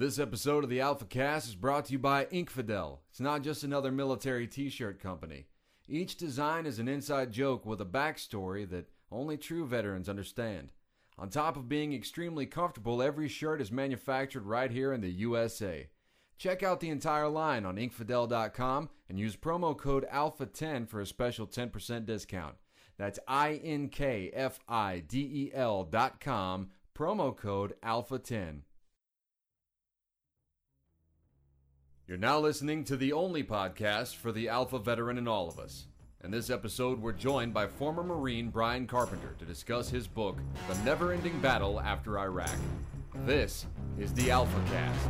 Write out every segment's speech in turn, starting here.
This episode of the Alpha Cast is brought to you by Inkfidel. It's not just another military t shirt company. Each design is an inside joke with a backstory that only true veterans understand. On top of being extremely comfortable, every shirt is manufactured right here in the USA. Check out the entire line on inkfidel.com and use promo code ALPHA10 for a special 10% discount. That's I N K F I D E L dot com, promo code ALPHA10. You're now listening to the only podcast for the Alpha veteran in all of us. In this episode, we're joined by former Marine Bryan Carpenter to discuss his book, The Never Ending Battle After Iraq. This is the Alpha Cast.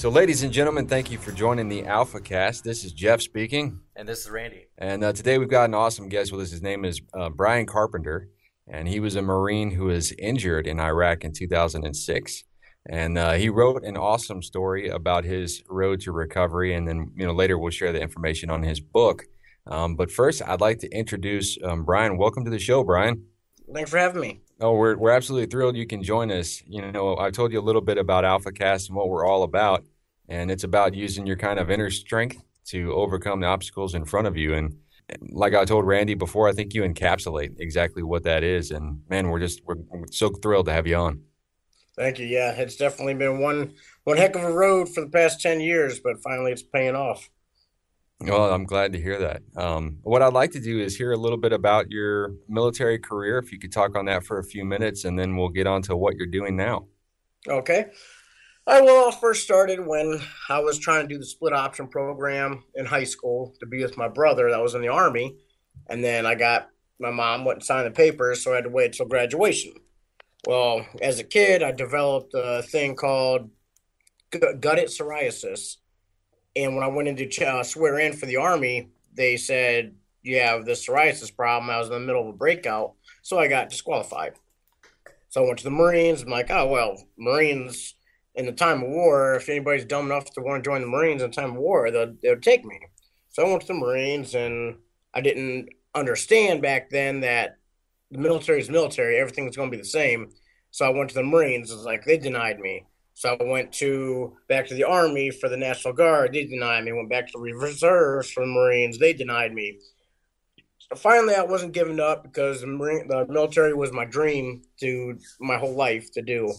So, ladies and gentlemen, thank you for joining the Alpha Cast. This is Jeff speaking, And this is Randy. and uh, today we've got an awesome guest with us. His name is uh, Bryan Carpenter, and he was a Marine who was injured in Iraq in 2006. And uh, he wrote an awesome story about his road to recovery, and then you know later we'll share the information on his book. Um, but first, I'd like to introduce um, Bryan. Welcome to the show, Bryan. Thanks for having me. Oh, we're we're absolutely thrilled you can join us. You know, I told you a little bit about AlphaCast and what we're all about, and it's about using your kind of inner strength to overcome the obstacles in front of you. And like I told Randy before, I think you encapsulate exactly what that is. And man, we're just we're, we're so thrilled to have you on. Thank you. Yeah, it's definitely been one one heck of a road for the past ten years, but finally it's paying off. Well, I'm glad to hear that. Um, what I'd like to do is hear a little bit about your military career. If you could talk on that for a few minutes, and then we'll get on to what you're doing now. Okay. I well, all first started when I was trying to do the split option program in high school to be with my brother that was in the army, and then I got my mom wouldn't sign the papers, so I had to wait till graduation. Well, as a kid, I developed a thing called guttate psoriasis, and when I went into uh, swear in for the army, they said you have this psoriasis problem. I was in the middle of a breakout, so I got disqualified. So I went to the Marines. I'm like, oh well, Marines in the time of war. If anybody's dumb enough to want to join the Marines in time of war, they'll they'll take me. So I went to the Marines, and I didn't understand back then that the military is military. Everything's going to be the same. So I went to the Marines. It's like they denied me. So I went to back to the Army for the National Guard. They denied me. Went back to the reserves for the Marines. They denied me. So finally, I wasn't giving up because the, Marine, the military was my dream to my whole life to do.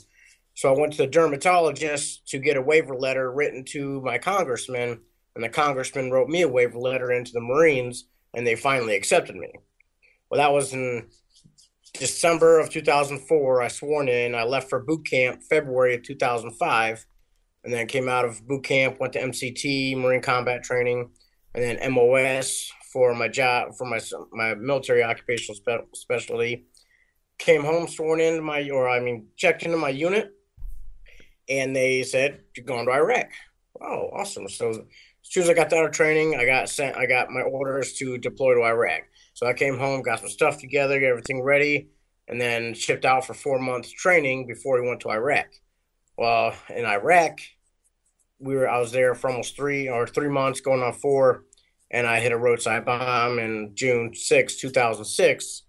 So I went to the dermatologist to get a waiver letter written to my congressman, and the congressman wrote me a waiver letter into the Marines, and they finally accepted me. Well, that was in December of 2004. I sworn in. I left for boot camp February of 2005, and then came out of boot camp, went to MCT, Marine Combat Training, and then MOS for my job for my my military occupational spe- specialty. Came home, sworn into my, or I mean, checked into my unit, and they said you're going to Iraq. Oh, awesome! So as soon as I got out of training, I got sent. I got my orders to deploy to Iraq. So I came home, got some stuff together, got everything ready, and then shipped out for four months training before we went to Iraq. Well, in Iraq, we were I was there for almost three or three months, going on four, and I hit a roadside bomb in June 6, 2006,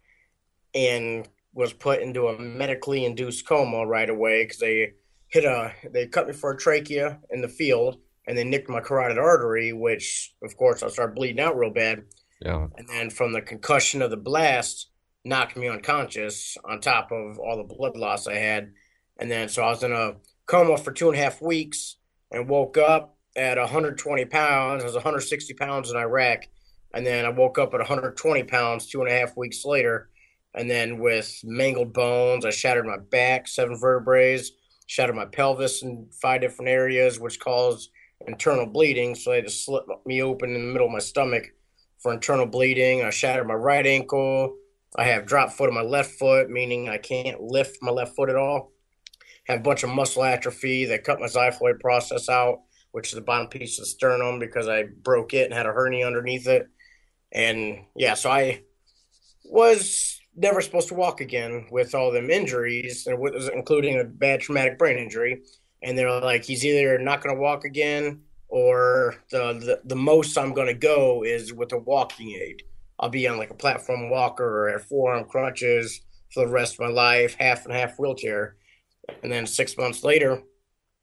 and was put into a medically induced coma right away because they hit a they cut me for a trachea in the field and they nicked my carotid artery, which of course I started bleeding out real bad. Yeah. And then from the concussion of the blast, knocked me unconscious on top of all the blood loss I had. And then so I was in a coma for two and a half weeks and woke up at 120 pounds. I was 160 pounds in Iraq. And then I woke up at 120 pounds two and a half weeks later. And then with mangled bones, I shattered my back, seven vertebrae, shattered my pelvis in five different areas, which caused internal bleeding. So they had to slit me open in the middle of my stomach for internal bleeding. I shattered my right ankle. I have drop foot on my left foot, meaning I can't lift my left foot at all. Have a bunch of muscle atrophy. They cut my xiphoid process out, which is the bottom piece of the sternum, because I broke it and had a hernia underneath it. And yeah, so I was never supposed to walk again with all them injuries, and with- including a bad traumatic brain injury. and they're like, he's either not going to walk again or the, the the most I'm going to go is with a walking aid. I'll be on like a platform walker or at forearm crutches for the rest of my life, half and half wheelchair. And then six months later,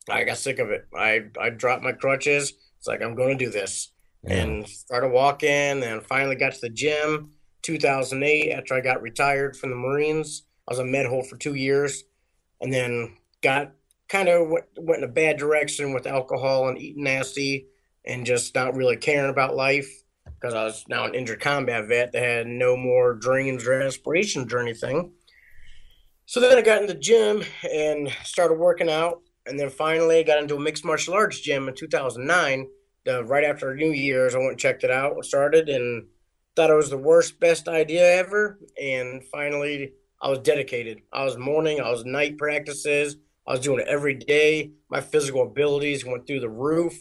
I got sick of it. I I dropped my crutches. It's like I'm going to do this, Yeah. and started walking. And finally got to the gym. 2008, after I got retired from the Marines, I was a med hole for two years, and then got kind of went, went in a bad direction with alcohol and eating nasty, and just not really caring about life because I was now an injured combat vet that had no more dreams or aspirations or anything. So then I got in the gym and started working out, and then finally got into a mixed martial arts gym in 2009. Uh, right after New Year's, I went and checked it out started, and thought it was the worst, best idea ever. And finally, I was dedicated. I was morning, I was night practices. I was doing it every day. My physical abilities went through the roof,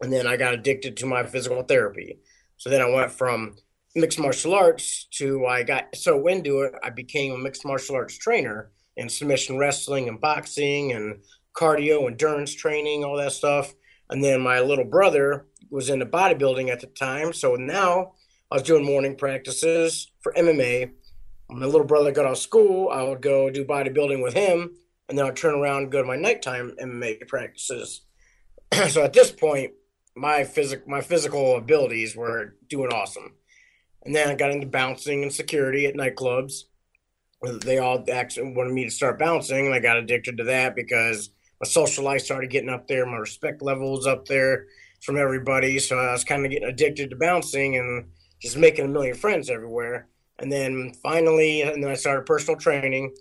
and then I got addicted to my physical therapy. So then I went from mixed martial arts to I got so into it, I became a mixed martial arts trainer in submission wrestling and boxing and cardio, endurance training, all that stuff. And then my little brother was into bodybuilding at the time. So now I was doing morning practices for MMA. My little brother got out of school, I would go do bodybuilding with him, and then I'd turn around and go to my nighttime MMA practices. so at this point, my physic my physical abilities were doing awesome. And then I got into bouncing and security at nightclubs. They all actually wanted me to start bouncing, and I got addicted to that because my social life started getting up there, my respect level was up there from everybody. So I was kind of getting addicted to bouncing and just making a million friends everywhere. And then finally, and then I started personal training.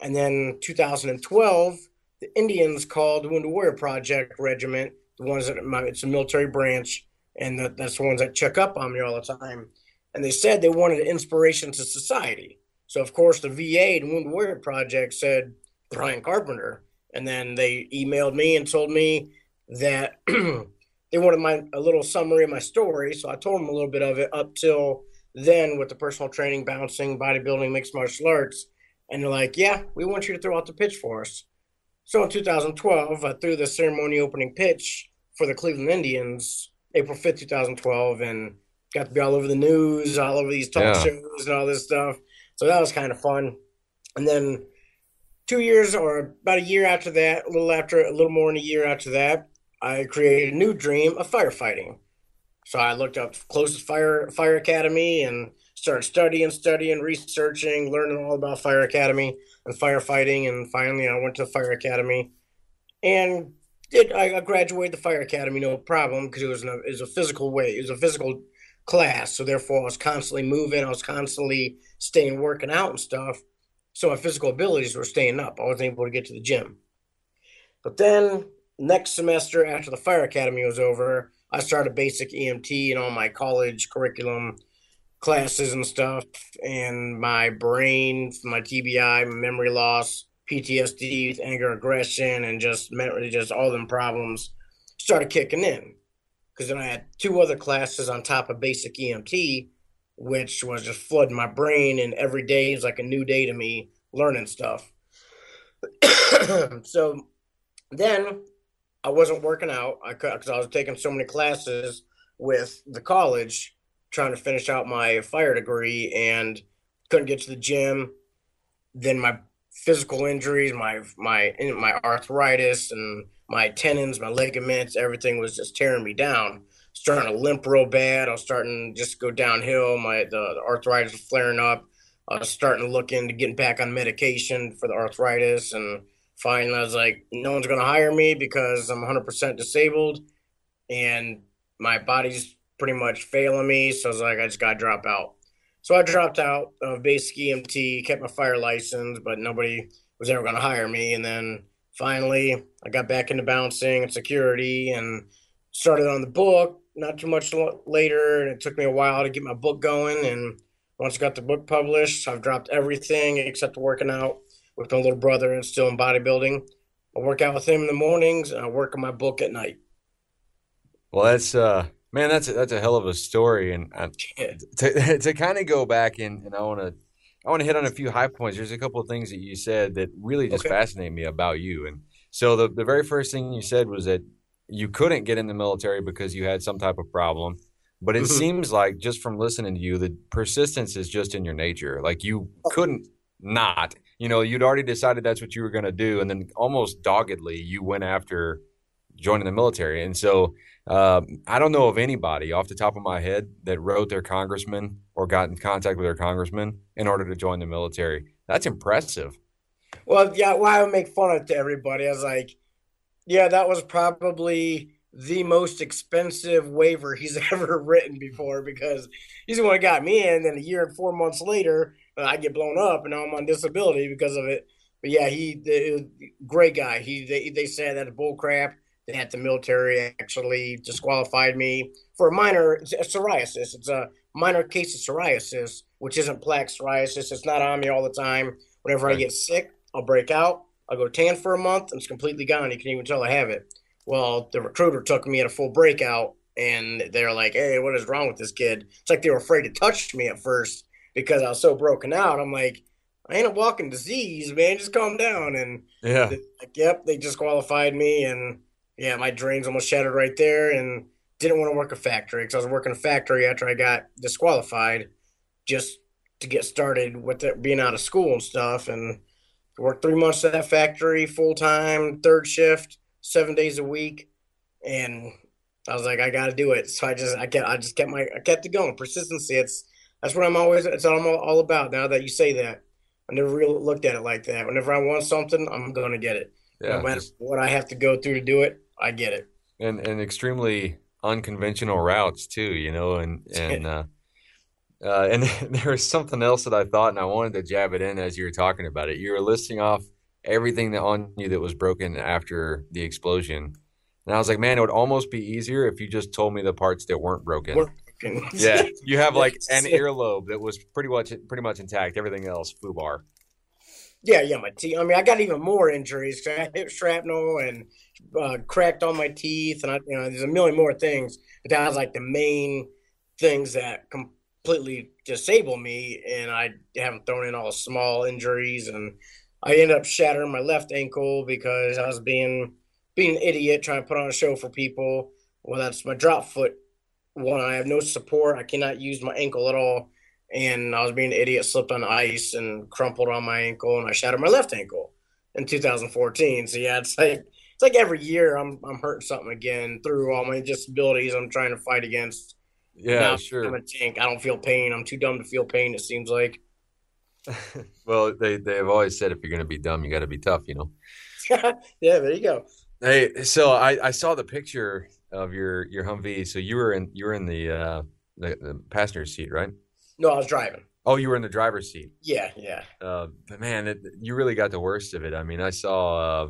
And then 2012, the Indians called the Wounded Warrior Project Regiment, the ones that my, it's a military branch, and that, that's the ones that check up on me all the time. And they said they wanted an inspiration to society. So of course the VA, the Wounded Warrior Project, said Bryan Carpenter, and then they emailed me and told me that they wanted my a little summary of my story. So I told them a little bit of it up till then with the personal training, bouncing, bodybuilding, mixed martial arts, and they're like, "Yeah, we want you to throw out the pitch for us." So in 2012, I threw the ceremony opening pitch for the Cleveland Indians, April 5th, 2012, and got to be all over the news, all over these talk Yeah. shows and all this stuff. So that was kind of fun. And then two years or about a year after that, a little after, a little more than a year after that, I created a new dream of firefighting. So I looked up closest fire fire academy and started studying, studying, researching, learning all about fire academy and firefighting. And finally, I went to the fire academy and did I graduated the fire academy no problem because it was it was a physical way, it was a physical class. So therefore, I was constantly moving, I was constantly staying working out and stuff. So my physical abilities were staying up. I wasn't able to get to the gym. But then next semester after the fire academy was over, I started basic EMT and all my college curriculum classes and stuff. And my brain, my TBI, memory loss, PTSD, anger, aggression, and just memory, just all them problems started kicking in. Because then I had two other classes on top of basic EMT, which was just flooding my brain. And every day is like a new day to me learning stuff. so then I wasn't working out. I because I was taking so many classes with the college, trying to finish out my fire degree, and couldn't get to the gym. Then my physical injuries, my my my arthritis, and my tendons, my ligaments, everything was just tearing me down. Starting to limp real bad. I was starting to just go downhill. My the, the arthritis was flaring up. I was starting to look into getting back on medication for the arthritis, and finally I was like, no one's gonna hire me because I'm 100% disabled, and my body's pretty much failing me. So I was like, I just gotta drop out. So I dropped out of basic EMT, kept my fire license, but nobody was ever gonna hire me. And then finally, I got back into bouncing and security, and started on the book. Not too much later, and it took me a while to get my book going. And once I got the book published, I've dropped everything except working out with my little brother and still in bodybuilding. I work out with him in the mornings and I work on my book at night. Well, that's uh, man, that's a, that's a hell of a story, and uh, to to kind of go back and, and I want to I want to hit on a few high points. There's a couple of things that you said that really just Okay. fascinate me about you, and So the the very first thing you said was that you couldn't get in the military because you had some type of problem. But it Mhm. seems like just from listening to you, the persistence is just in your nature. Like you couldn't not. You know, you'd already decided that's what you were going to do, and then almost doggedly you went after joining the military. And so um, I don't know of anybody off the top of my head that wrote their congressman or got in contact with their congressman in order to join the military. That's impressive. Well, yeah, well, I would make fun of it to everybody. I was like, yeah, that was probably the most expensive waiver he's ever written before because he's the one that got me in. And a year and four months later, I get blown up and now I'm on disability because of it. But yeah, he, the, great guy. He, they, they said that bull crap. That the military actually disqualified me for a minor psoriasis. It's a minor case of psoriasis, which isn't plaque psoriasis. It's not on me all the time. Whenever I get sick, I'll break out. I'll go tan for a month, and it's completely gone. You can even tell I have it. Well, the recruiter took me at a full breakout, and they're like, "Hey, what is wrong with this kid?" It's like they were afraid to touch me at first because I was so broken out. I'm like, "I ain't a walking disease, man. Just calm down." And Yeah. like, yep, they disqualified me, and yeah, my dreams almost shattered right there, and didn't want to work a factory because I was working a factory after I got disqualified, just to get started with it, being out of school and stuff, and worked three months at that factory full time, third shift, seven days a week, and I was like, I got to do it. So I just, I kept, I just kept my, I kept it going. Persistency. It's that's what I'm always. It's what I'm all, all about. Now that you say that, I never really looked at it like that. Whenever I want something, I'm gonna get it. Yeah. no matter just- what I have to go through to do it, I get it. and and extremely unconventional routes too, you know, and and uh, uh, and there was something else that I thought, and I wanted to jab it in as you were talking about it. You were listing off everything that on you that was broken after the explosion, and I was like, man, it would almost be easier if you just told me the parts that weren't broken. Work- Yeah, you have like an earlobe that was pretty much pretty much intact. Everything else, FUBAR. Yeah, yeah, my teeth. I mean, I got even more injuries. I had hip shrapnel and uh, cracked all my teeth, and I, you know, there's a million more things. But that was like the main things that completely disabled me, and I haven't thrown in all the small injuries, and I ended up shattering my left ankle because I was being being an idiot trying to put on a show for people. Well, that's my drop foot. One, I have no support. I cannot use my ankle at all and I was being an idiot, slipped on ice and crumpled on my ankle, and I shattered my left ankle in 2014. So yeah, it's like it's like every year I'm I'm hurting something again through all my disabilities I'm trying to fight against. Yeah, Now I'm a tank. I don't feel pain. I'm too dumb to feel pain. It seems like. well, they they've always said if you're going to be dumb, you got to be tough, you know. yeah, there you go. Hey, so I, I saw the picture of your your Humvee. So you were in you were in the uh the, the passenger seat, right? No, I was driving. Oh, you were in the driver's seat. Yeah, yeah. Uh, but man, it, you really got the worst of it. I mean, I saw uh,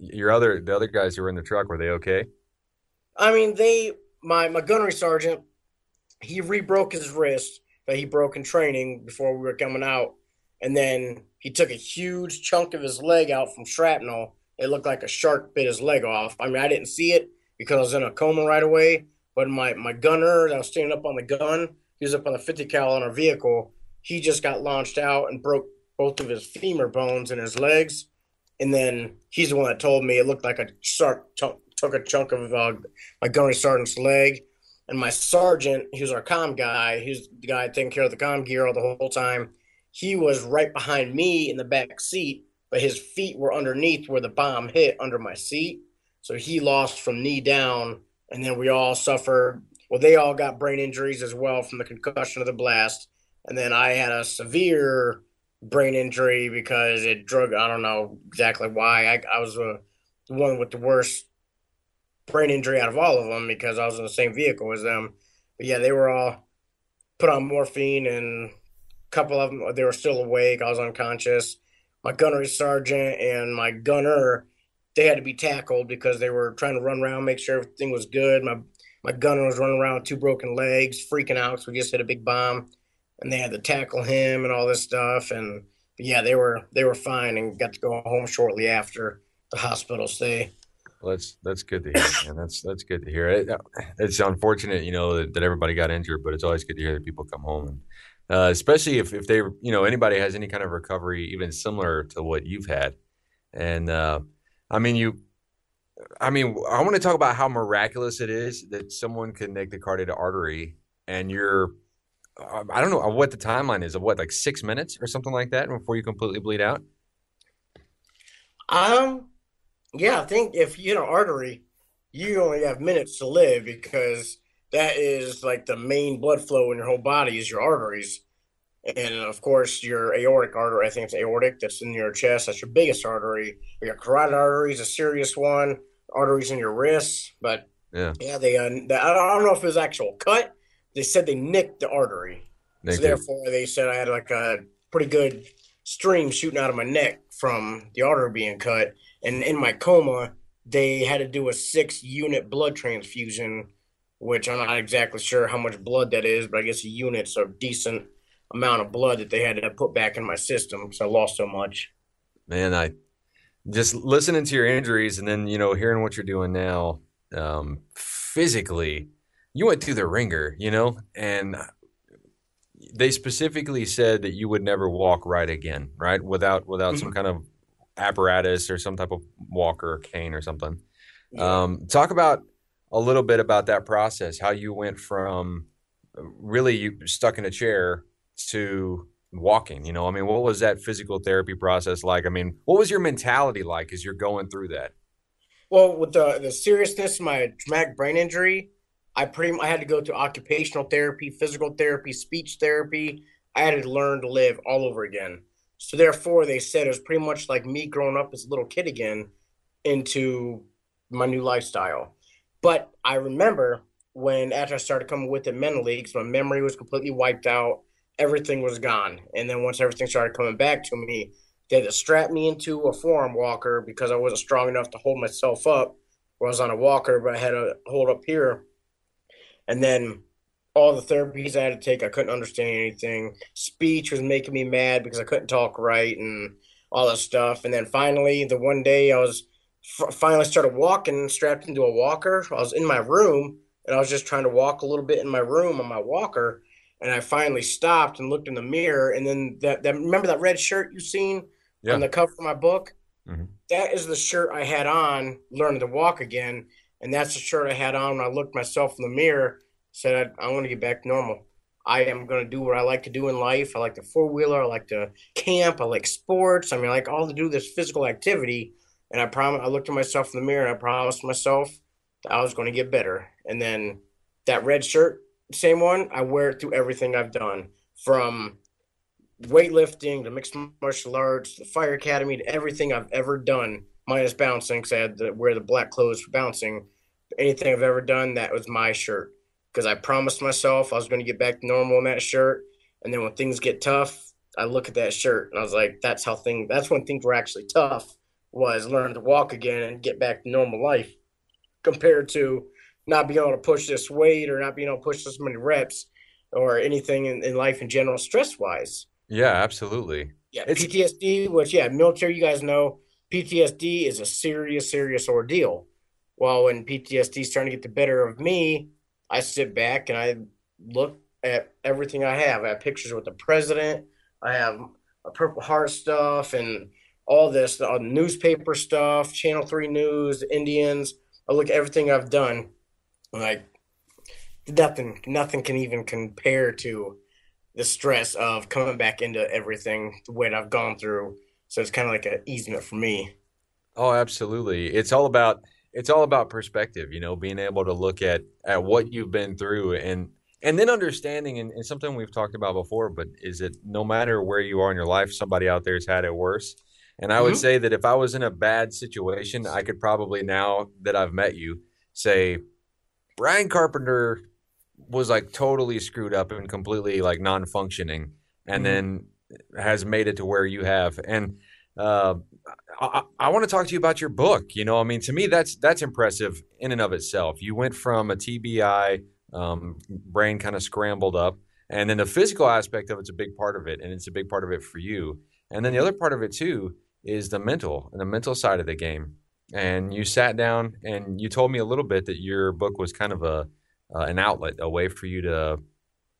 your other the other guys who were in the truck. Were they okay? I mean, they my my gunnery sergeant, he re-broke his wrist that he broke in training before we were coming out, and then he took a huge chunk of his leg out from shrapnel. It looked like a shark bit his leg off. I mean, I didn't see it because I was in a coma right away. But my my gunner that was standing up on the gun, he was up on the 50 cal on our vehicle. He just got launched out and broke both of his femur bones in his legs. And then he's the one that told me it looked like a shark took a chunk of uh, my gunnery sergeant's leg. And my sergeant, he was our comm guy, he was the guy taking care of the comm gear all the whole time. He was right behind me in the back seat, but his feet were underneath where the bomb hit under my seat. So he lost from knee down, and then we all suffered. Well, they all got brain injuries as well from the concussion of the blast. And then I had a severe brain injury because it drug. I don't know exactly why. I, I was the one with the worst brain injury out of all of them because I was in the same vehicle as them. But yeah, they were all put on morphine, and a couple of them they were still awake. I was unconscious. My gunnery sergeant and my gunner, they had to be tackled because they were trying to run around, make sure everything was good. My my gunner was running around with two broken legs, freaking out because we just hit a big bomb, and they had to tackle him and all this stuff. And yeah, they were they were fine and got to go home shortly after the hospital stay. Well, that's that's good to hear, man. That's that's good to hear. It, it's unfortunate, you know, that, that everybody got injured, but it's always good to hear that people come home, and uh, especially if if they, you know, anybody has any kind of recovery, even similar to what you've had. And uh, I mean, you. I mean, I want to talk about how miraculous it is that someone could make the carotid artery, and you're. uh, I don't know what the timeline is of what, like six minutes or something like that, before you completely bleed out. Um, yeah, I think if you hit an artery, you only have minutes to live because that is like the main blood flow in your whole body is your arteries. And of course, your aortic artery, I think it's aortic, that's in your chest. That's your biggest artery. Your carotid artery is a serious one. Arteries in your wrists, but Yeah, yeah, they. Uh, they I don't know if it was actual cut. They said they nicked the artery, They so did. therefore they said I had like a pretty good stream shooting out of my neck from the artery being cut. And in my coma, they had to do a six unit blood transfusion, which I'm not exactly sure how much blood that is, but I guess a unit's a decent amount of blood that they had to put back in my system because I lost so much. Man, I just listening to your injuries and then you know hearing what you're doing now, um, physically, you went through the ringer, you know, and they specifically said that you would never walk right again, right, without without some kind of apparatus or some type of walker or cane or something. Um, talk about a little bit about that process, how you went from really you stuck in a chair to walking. You know, I mean, what was that physical therapy process like? I mean, what was your mentality like as you're going through that? Well, with the the seriousness of my traumatic brain injury, I pretty I had to go to occupational therapy, physical therapy, speech therapy. I had to learn to live all over again. So therefore, they said it was pretty much like me growing up as a little kid again into my new lifestyle. But I remember when after I started coming with it mentally, because my memory was completely wiped out, everything was gone. And then once everything started coming back to me, they had to strap me into a forearm walker because I wasn't strong enough to hold myself up. I was on a walker, but I had to hold up here. And then all the therapies I had to take, I couldn't understand anything. Speech was making me mad because I couldn't talk right and all that stuff. And then finally, the one day I was finally started walking, strapped into a walker. I was in my room and I was just trying to walk a little bit in my room on my walker. And I finally stopped and looked in the mirror. And then that, that remember that red shirt you seen Yeah. on the cover of my book? Mhm. That is the shirt I had on learning to walk again. And that's the shirt I had on when I looked myself in the mirror, said, I, I want to get back to normal. I am going to do what I like to do in life. I like the four wheeler. I like to camp. I like sports. I mean, I like all to do this physical activity. And I promise, I looked at myself in the mirror and I promised myself that I was going to get better. And then that red shirt, same one, I wear it through everything I've done from weightlifting to mixed martial arts, the fire academy, to everything I've ever done, minus bouncing, because I had to wear the black clothes for bouncing. Anything I've ever done, that was my shirt. Because I promised myself I was going to get back to normal in that shirt. And then when things get tough, I look at that shirt and I was like, that's how things, that's when things were actually tough, was learning to walk again and get back to normal life compared to not being able to push this weight or not being able to push this many reps or anything in, in life in general, stress wise. Yeah, absolutely. Yeah, It's- PTSD, which yeah, military, you guys know, PTSD is a serious, serious ordeal. Well, when PTSD is trying to get the better of me, I sit back and I look at everything I have. I have pictures with the president. I have a Purple Heart stuff and all this, the uh, newspaper stuff, Channel Three News, Indians. I look at everything I've done. Like nothing, nothing can even compare to the stress of coming back into everything the way I've gone through. So it's kind of like an easement for me. Oh, absolutely. It's all about it's all about perspective, you know, being able to look at at what you've been through and and then understanding and, and something we've talked about before, but is it no matter where you are in your life, somebody out there's had it worse. And I would Mhm. say that if I was in a bad situation, I could probably now that I've met you say Bryan Carpenter was like totally screwed up and completely like non-functioning and Mhm. then has made it to where you have and uh, I, I want to talk to you about your book. You know, I mean, to me, that's that's impressive in and of itself. You went from a TBI, um, brain kind of scrambled up, and then the physical aspect of it's a big part of it, and it's a big part of it for you. And then the other part of it too is the mental and the mental side of the game. And you sat down and you told me a little bit that your book was kind of a uh, an outlet, a way for you to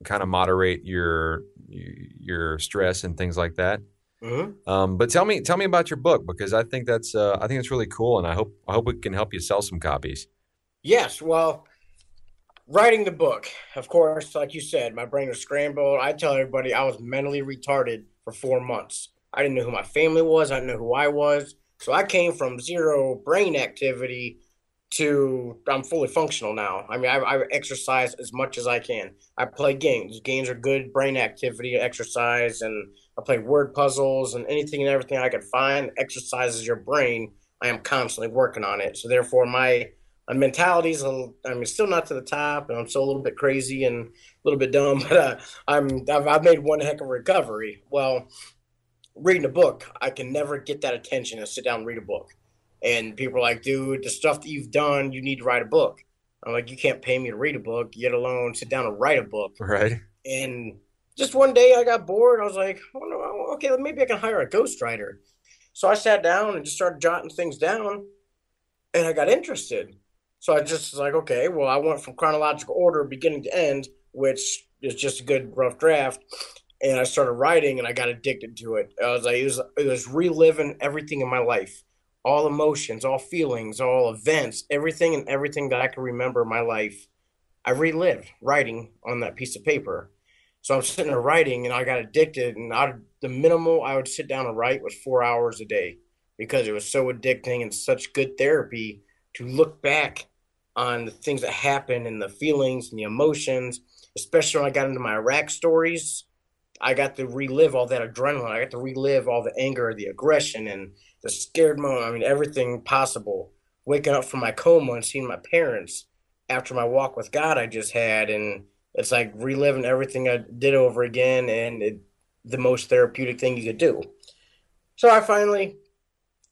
kind of moderate your your stress and things like that. Mhm. Um, but tell me, tell me about your book because I think that's uh, I think it's really cool, and I hope I hope it can help you sell some copies. Yes, well, writing the book, of course, like you said, my brain was scrambled. I tell everybody I was mentally retarded for four months. I didn't know who my family was. I didn't know who I was. So I came from zero brain activity to I'm fully functional now. I mean, I, I exercise as much as I can. I play games. Games are good brain activity, exercise, and I play word puzzles and anything and everything I could find exercises your brain. I am constantly working on it. So therefore, my my mentality's I mean, still not to the top, and I'm still a little bit crazy and a little bit dumb. But uh, I'm I've, I've made one heck of a recovery. Well, reading a book, I can never get that attention to sit down and read a book. And people are like, dude, the stuff that you've done, you need to write a book. I'm like, you can't pay me to read a book, yet alone sit down and write a book. Right? And just one day I got bored. I was like, oh, no, okay, maybe I can hire a ghostwriter. So I sat down and just started jotting things down, and I got interested. So I just was like, okay, well, I went from chronological order, beginning to end, which is just a good rough draft. And I started writing, and I got addicted to it. I was like, it was, it was reliving everything in my life, all emotions, all feelings, all events, everything and everything that I can remember in my life. I relived writing on that piece of paper. So I'm sitting there writing, and I got addicted. And I, the minimal I would sit down and write was four hours a day because it was so addicting and such good therapy to look back on the things that happened and the feelings and the emotions. Especially when I got into my Iraq stories, I got to relive all that adrenaline. I got to relive all the anger, the aggression, and the scared moment. I mean, everything possible. Waking up from my coma and seeing my parents after my walk with God I just had, and it's like reliving everything I did over again, and it, the most therapeutic thing you could do. So I finally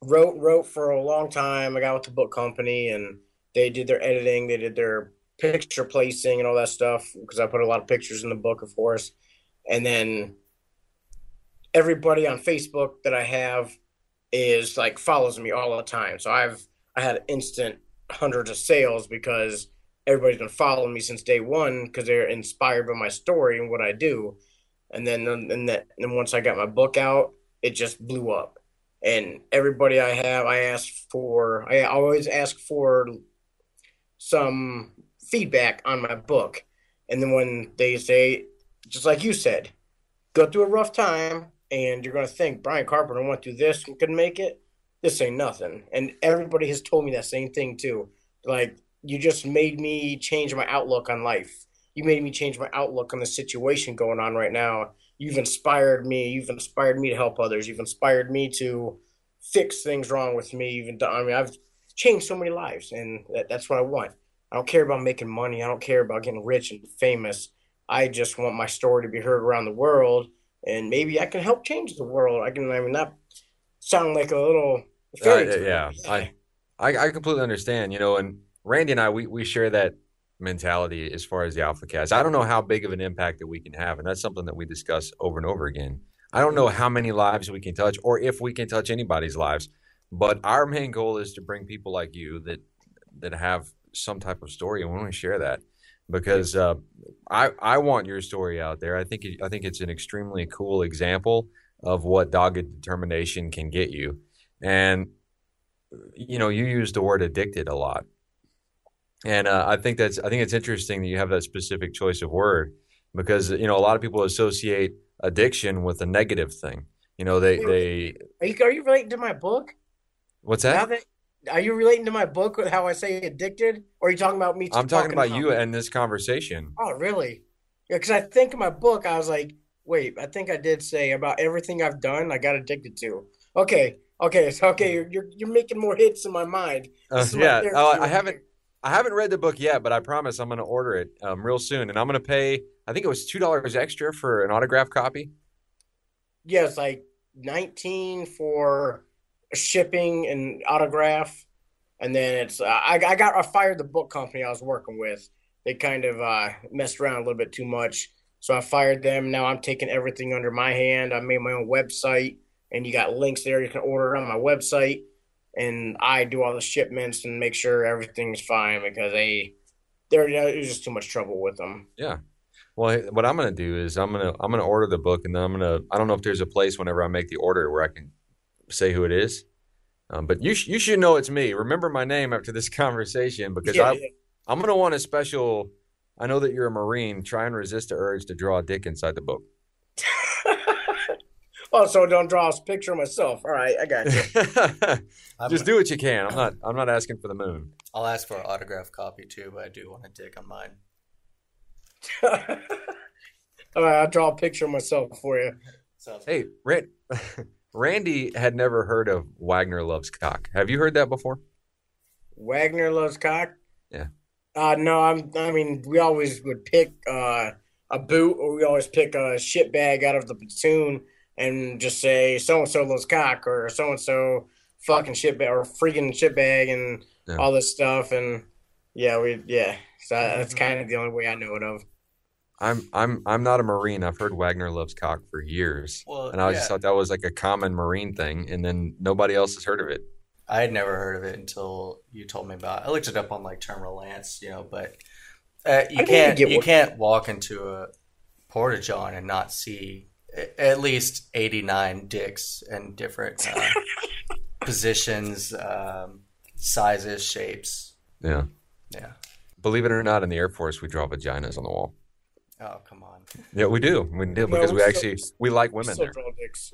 wrote wrote for a long time. I got with the book company, and they did their editing, they did their picture placing, and all that stuff because I put a lot of pictures in the book, of course. And then everybody on Facebook that I have is like follows me all the time. So I've I had instant hundreds of sales because everybody's been following me since day one because they're inspired by my story and what I do. And then and that and then once I got my book out, it just blew up. And everybody I have, I ask for I always ask for some feedback on my book. And then when they say, just like you said, go through a rough time and you're going to think Bryan Carpenter went through this and couldn't make it. This ain't nothing. And everybody has told me that same thing too. Like, you just made me change my outlook on life. You made me change my outlook on the situation going on right now. You've inspired me. You've inspired me to help others. You've inspired me to fix things wrong with me. Even I mean, I've changed so many lives, and that, that's what I want. I don't care about making money. I don't care about getting rich and famous. I just want my story to be heard around the world, and maybe I can help change the world. I can. I mean, not sound like a little fairy Uh, tale. yeah, I, I I completely understand. You know, and Randy and I we we share that mentality as far as the Alpha Cast. I don't know how big of an impact that we can have, and that's something that we discuss over and over again. I don't know how many lives we can touch, or if we can touch anybody's lives, but our main goal is to bring people like you that that have some type of story, and we want to share that because uh, I I want your story out there. I think it, I think it's an extremely cool example of what dogged determination can get you, and you know you use the word addicted a lot, and uh, I think that's I think it's interesting that you have that specific choice of word because you know a lot of people associate addiction with a negative thing. You know they they Are you, are you relating to my book? what's Now that? Are you relating to my book with how I say addicted, or are you talking about me? I'm talking about you about- and this conversation. Oh, really? Yeah, because I think in my book I was like, wait, I think I did say about everything I've done, I got addicted to. Okay, okay, so okay, you're you're, you're making more hits in my mind. Uh, is my yeah, oh, I haven't. I haven't read the book yet, but I promise I'm going to order it um, real soon, and I'm going to pay. I think it was two dollars extra for an autograph copy. Yes, like 19 for shipping and autograph, and then it's uh, I I got I fired the book company I was working with. They kind of uh, messed around a little bit too much, so I fired them. Now I'm taking everything under my hand. I made my own website, and you got links there. You can order on my website, and I do all the shipments and make sure everything's fine because they they're there's just too much trouble with them. Yeah. Well, what I'm gonna do is I'm gonna I'm gonna order the book, and then I'm gonna I don't know if there's a place whenever I make the order where I can say who it is, um, but you sh- you should know it's me. Remember my name after this conversation because Yeah, I yeah. I'm gonna want a special. I know that you're a Marine. Try and resist the urge to draw a dick inside the book. oh, so don't draw a picture of myself. All right, I got you. Just do what you can. I'm not I'm not asking for the moon. I'll ask for an autograph copy too, but I do want a dick on mine. All right, I'll draw a picture of myself for you. Sounds Hey, Rand, Randy had never heard of Wagner loves cock. Have you heard that before? Wagner loves cock. Yeah. Uh, no, I'm. I mean, we always would pick uh, a boot, or we always pick a shit bag out of the platoon and just say so and so loves cock, or so and so fucking shit bag, or freaking shit bag, and Yeah. all this stuff. And yeah, we yeah. So that's kind of the only way I know it of. I'm I'm I'm not a Marine. I've heard Wagner loves cock for years, Well, and I yeah. just thought that was like a common Marine thing, and then nobody else has heard of it. I had never heard of it until you told me about. it. I looked it up on like Terminal Lance, you know, but uh, you I can't get you one. can't walk into a porta john and not see at least eighty nine dicks in different uh, positions, um, sizes, shapes. Yeah. Yeah. Believe it or not, in the Air Force, we draw vaginas on the wall. Oh come on. Yeah, we do. We do No, because we we actually still- we like We women still there. draw dicks.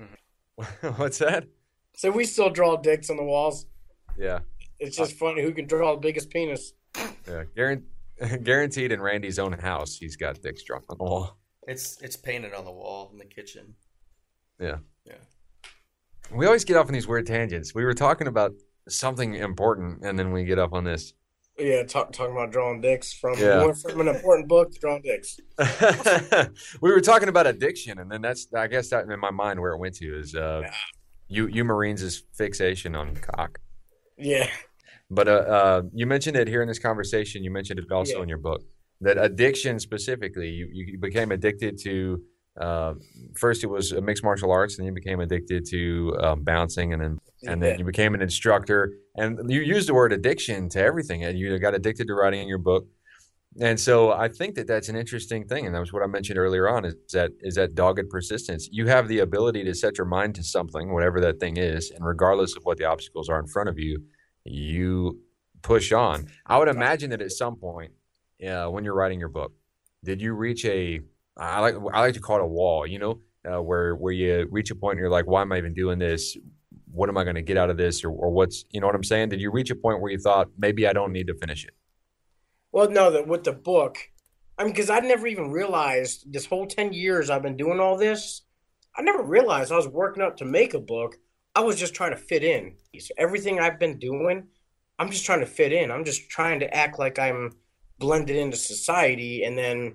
Mm-hmm. What's that? So we still draw dicks on the walls. Yeah, It's just funny who can draw the biggest penis. yeah. Guaran- guaranteed in Randy's own house, he's got dicks drawn on the wall. It's it's painted on the wall in the kitchen. Yeah. Yeah. We always get off on these weird tangents. We were talking about something important, and then we get up on this. Yeah, talk, talking about drawing dicks from Yeah. from an important book to drawing dicks. we were talking about addiction, and then that's I guess that in my mind where it went to is uh, you you Marines' fixation on cock. Yeah, But uh, uh, you mentioned it here in this conversation. You mentioned it also Yeah. in your book that addiction specifically, you, you became addicted to. Uh, first, it was mixed martial arts, and then you became addicted to um, bouncing, and then and then you became an instructor. And you used the word addiction to everything, and you got addicted to writing in your book. And so I think that that's an interesting thing, and that was what I mentioned earlier on. Is that is that dogged persistence? You have the ability to set your mind to something, whatever that thing is, and regardless of what the obstacles are in front of you, you push on. I would imagine that at some point, uh, when you're writing your book, did you reach a I like I like to call it a wall, you know, uh, where where you reach a point and you're like, why am I even doing this? What am I going to get out of this, or, or what's you know what I'm saying? Did you reach a point where you thought maybe I don't need to finish it? Well, no, that with the book, I mean, because I never even realized this whole ten years I've been doing all this. I never realized I was working up to make a book. I was just trying to fit in. So everything I've been doing, I'm just trying to fit in. I'm just trying to act like I'm blended into society. And then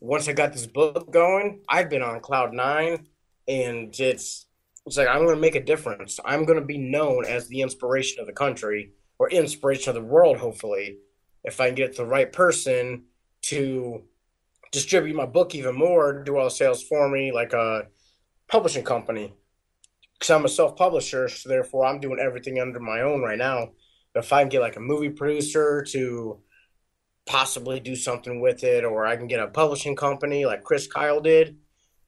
once I got this book going, I've been on cloud nine, and it's it's like I'm going to make a difference. I'm going to be known as the inspiration of the country or inspiration of the world, hopefully if I can get the right person to distribute my book even more, do all the sales for me, like a publishing company. Because I'm a self publisher, so therefore I'm doing everything under my own right now. If I can get like a movie producer to possibly do something with it, or I can get a publishing company like Chris Kyle did,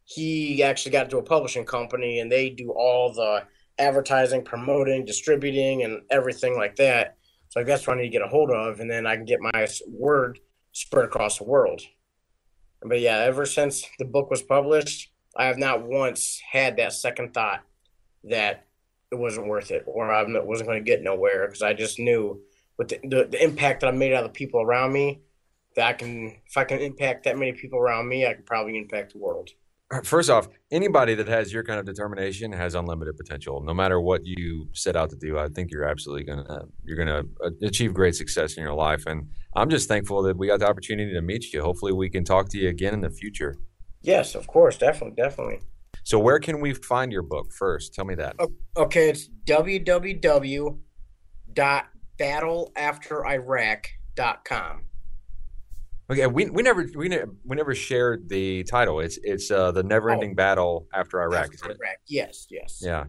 he actually got into a publishing company and they do all the advertising, promoting, distributing, and everything like that. So like that's what I need to get a hold of, and then I can get my word spread across the world. But yeah, ever since the book was published, I have not once had that second thought that it wasn't worth it or I wasn't going to get nowhere because I just knew with the, the, the impact that I made on the people around me that I can, if I can impact that many people around me, I can probably impact the world. First off, anybody that has your kind of determination has unlimited potential. No matter what you set out to do, I think you're absolutely gonna you're gonna uh, achieve great success in your life. And I'm just thankful that we got the opportunity to meet you. Hopefully, we can talk to you again in the future. Yes, of course, definitely, definitely. So, where can we find your book first? Tell me that. Okay, it's www.battleafteriraq.com. Okay, we we never we never we never shared the title. It's it's uh, the never ending battle after Iraq. After? Iraq. Yes, yes. Yeah.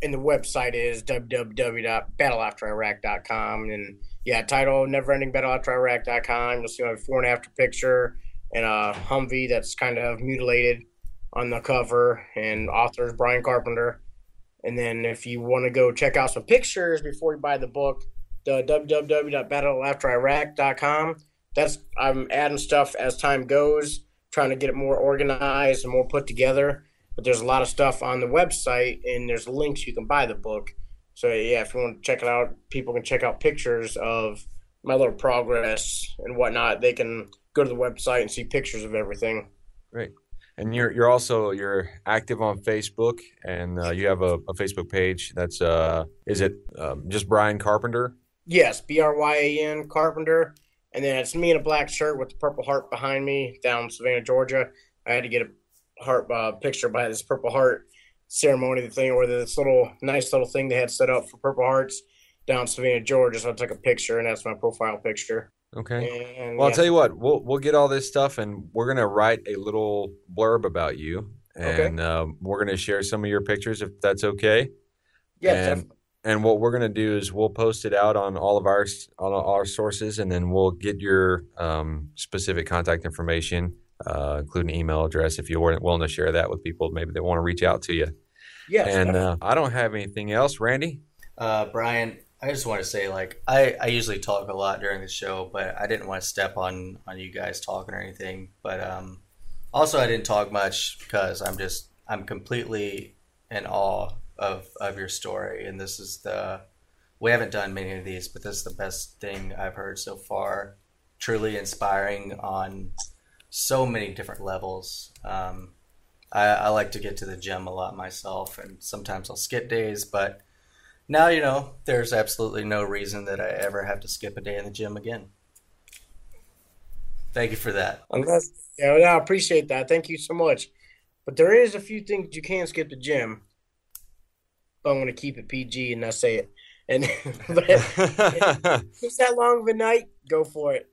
And the website is www.battleafteriraq.com. And yeah, title Never Ending Battle After Iraq.com. You'll see my before and after picture. and a Humvee that's kind of mutilated on the cover, and author is Bryan Carpenter. And then if you want to go check out some pictures before you buy the book, the www.battleafteriraq.com. That's I'm adding stuff as time goes, trying to get it more organized and more put together. But there's a lot of stuff on the website, and there's links you can buy the book. So yeah, if you want to check it out, people can check out pictures of my little progress and whatnot. They can go to the website and see pictures of everything. Great. And you're you're also you're active on Facebook, and uh, you have a, a, Facebook page. That's uh, is it um, just Bryan Carpenter? Yes, B R Y A N Carpenter, and then it's me in a black shirt with the purple heart behind me down in Savannah, Georgia. I had to get a heart uh, picture by this purple heart ceremony, the thing where this little nice little thing they had set up for purple hearts down in Savannah, Georgia. So I took a picture, and that's my profile picture. Okay. And, well, I'll tell you what, we'll we'll get all this stuff, and we're gonna write a little blurb about you, and okay. um, we're gonna share some of your pictures if that's okay. Yeah. And, and what we're gonna do is we'll post it out on all of our on our sources, and then we'll get your um, specific contact information, uh, including email address, if you're willing to share that with people. Maybe they want to reach out to you. Yeah. And uh, I don't have anything else, Randy. Uh, Bryan, I just want to say, like, I, I usually talk a lot during the show, but I didn't want to step on on you guys talking or anything. But um, also, I didn't talk much because I'm just I'm completely in awe of of your story, and this is the we haven't done many of these, but this is the best thing I've heard so far. Truly inspiring on so many different levels. Um, I, I like to get to the gym a lot myself, and sometimes I'll skip days, but now you know there's absolutely no reason that I ever have to skip a day in the gym again. Thank you for that. Yeah, I appreciate that. Thank you so much. But there is a few things you can skip the gym. But I'm going to keep it PG and not say it. And it's that long of a night, go for it.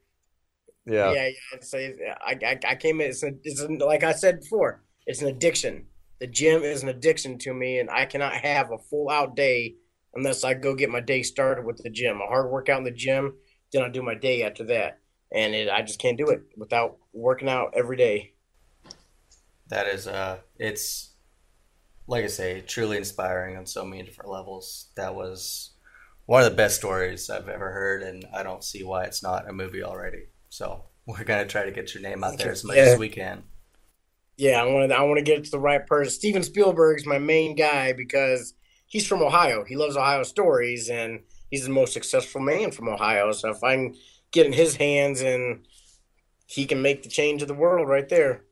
Yeah, yeah, yeah. So I, I, I came in. It's, a, it's a, like I said before. It's an addiction. The gym is an addiction to me, and I cannot have a full out day unless I go get my day started with the gym. A hard workout in the gym, then I do my day after that, and it, I just can't do it without working out every day. That is, uh, it's like I say, truly inspiring on so many different levels. That was one of the best stories I've ever heard, and I don't see why it's not a movie already. So we're gonna try to get your name out there as much yeah. as we can. Yeah, I want to. I want to get it to the right person. Steven Spielberg's my main guy because he's from Ohio. He loves Ohio stories, and he's the most successful man from Ohio. So if I can get in his hands, and he can make the change of the world right there.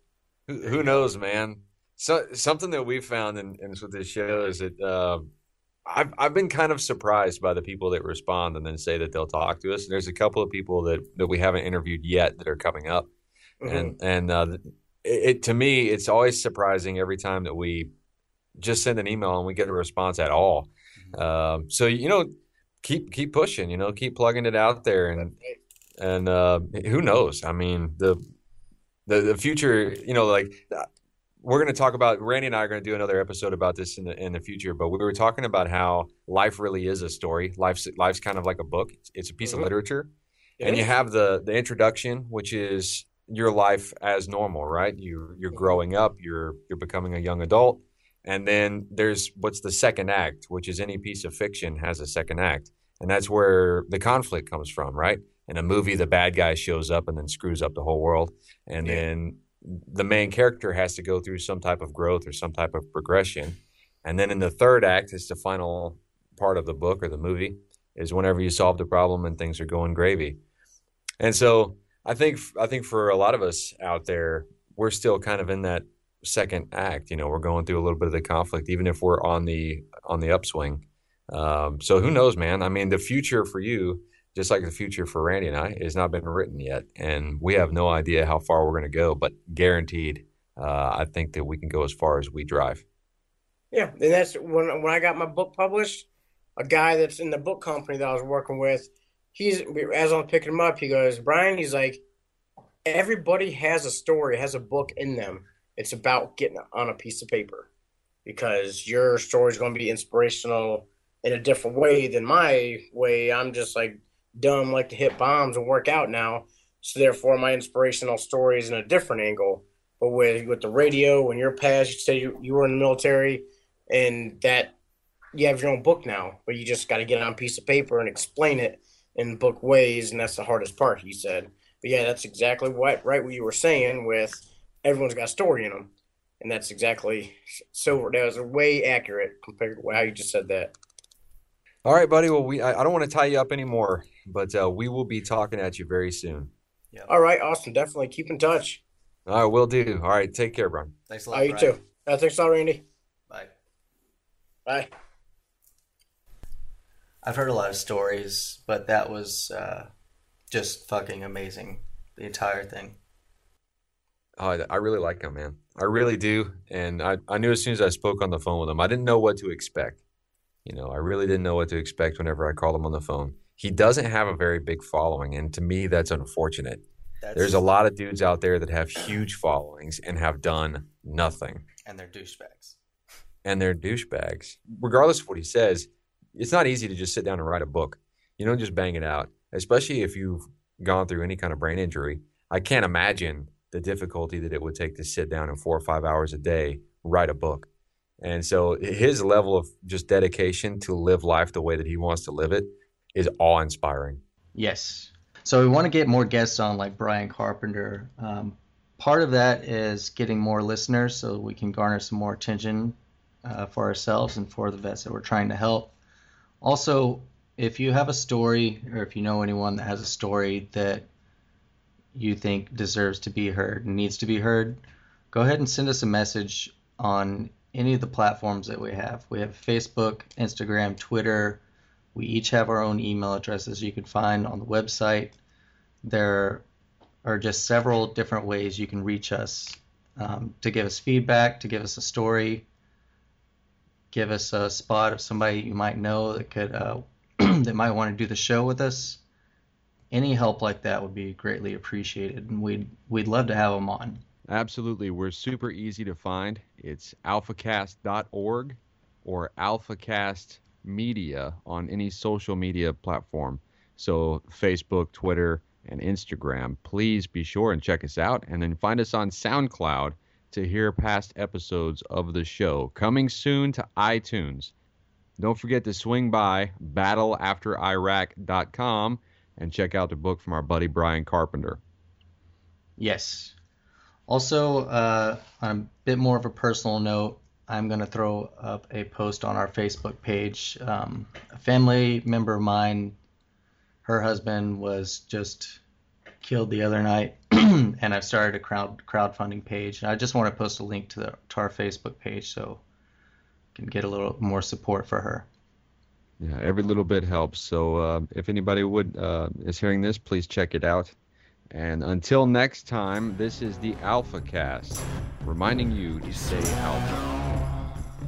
Who, who knows, man? So something that we found in, in with this show is that uh, I've I've been kind of surprised by the people that respond and then say that they'll talk to us. And There's a couple of people that that we haven't interviewed yet that are coming up, mm-hmm. and and uh, it, it to me it's always surprising every time that we just send an email and we get a response at all. Mm-hmm. Um, so you know, keep keep pushing. You know, keep plugging it out there, and and uh, who knows? I mean, the the the future. You know, like we're going to talk about. Randy and I are going to do another episode about this in the in the future. But we were talking about how life really is a story. Life's life's kind of like a book. It's, it's a piece mm-hmm. of literature, and you have the the introduction, which is your life as normal, right? You you're mm-hmm. growing up. You're you're becoming a young adult and then there's what's the second act, which is any piece of fiction has a second act. And that's where the conflict comes from, right? In a movie, the bad guy shows up and then screws up the whole world. And yeah. then the main character has to go through some type of growth or some type of progression. And then in the third act, is the final part of the book or the movie, is whenever you solve the problem and things are going gravy. And so I think I think for a lot of us out there, we're still kind of in that second act. You know, we're going through a little bit of the conflict, even if we're on the on the upswing. Um, so who knows, man? I mean, the future for you, just like the future for Randy and I, has not been written yet, and we have no idea how far we're going to go. But guaranteed, uh, I think that we can go as far as we drive. Yeah, and that's when when I got my book published. A guy that's in the book company that I was working with, he's as I'm picking him up, he goes, Bryan, he's like, everybody has a story, has a book in them it's about getting on a piece of paper because your story is going to be inspirational in a different way than my way. I'm just like dumb, like to hit bombs and work out now. So therefore, my inspirational story is in a different angle. But with with the radio and your past, you say you, you were in the military, and that you have your own book now, but you just got to get it on a piece of paper and explain it in book ways, and that's the hardest part. He said, but yeah, that's exactly what right what you were saying. With everyone's got a story in them, and that's exactly so. That was way accurate compared to how you just said that. All right, buddy. Well, we I, I don't want to tie you up anymore, but uh, we will be talking at you very soon. Yeah. All right, Austin, definitely keep in touch. All right, will do. All right, take care, Bryan. Thanks a Oh, lot. you Bryan. too. Uh, thanks a lot, Randy. Bye. Bye. I've heard a lot of stories, but that was uh, just fucking amazing. The entire thing. Oh, I, I really like him, man. I really do. And I, I knew as soon as I spoke on the phone with him, I didn't know what to expect. You know, I really didn't know what to expect whenever I called him on the phone. He doesn't have a very big following, and to me, that's unfortunate. That's, There's a lot of dudes out there that have huge followings and have done nothing, and they're douchebags. and they're douchebags. Regardless of what he says, it's not easy to just sit down and write a book. You don't just bang it out, especially if you've gone through any kind of brain injury. I can't imagine the difficulty that it would take to sit down and four or five hours a day write a book. And so his level of just dedication to live life the way that he wants to live it is awe inspiring. Yes. So we want to get more guests on, like Bryan Carpenter. Um, part of that is getting more listeners so we can garner some more attention uh, for ourselves and for the vets that we're trying to help. Also, if you have a story or if you know anyone that has a story that you think deserves to be heard and needs to be heard, go ahead and send us a message on any of the platforms that we have. We have Facebook, Instagram, Twitter. We each have our own email addresses you can find on the website. There are just several different ways you can reach us um, to give us feedback, to give us a story, give us a spot of somebody you might know that could uh, that might want to do the show with us. Any help like that would be greatly appreciated, and we'd we'd love to have them on. Absolutely. We're super easy to find. It's alphacast.org or alphacast media on any social media platform. So, Facebook, Twitter, and Instagram. Please be sure and check us out. And then find us on SoundCloud to hear past episodes of the show. Coming soon to iTunes. Don't forget to swing by battleafteriraq.com and check out the book from our buddy Bryan Carpenter. Yes. Also, uh, on a bit more of a personal note, I'm going to throw up a post on our Facebook page. Um, a family member of mine, her husband was just killed the other night, and I've started a crowd crowdfunding page. And I just want to post a link to, the, to our Facebook page so can get a little more support for her. Yeah, every little bit helps. So uh, if anybody would uh, is hearing this, please check it out. And until next time, this is the Alpha Cast, reminding you to stay alpha.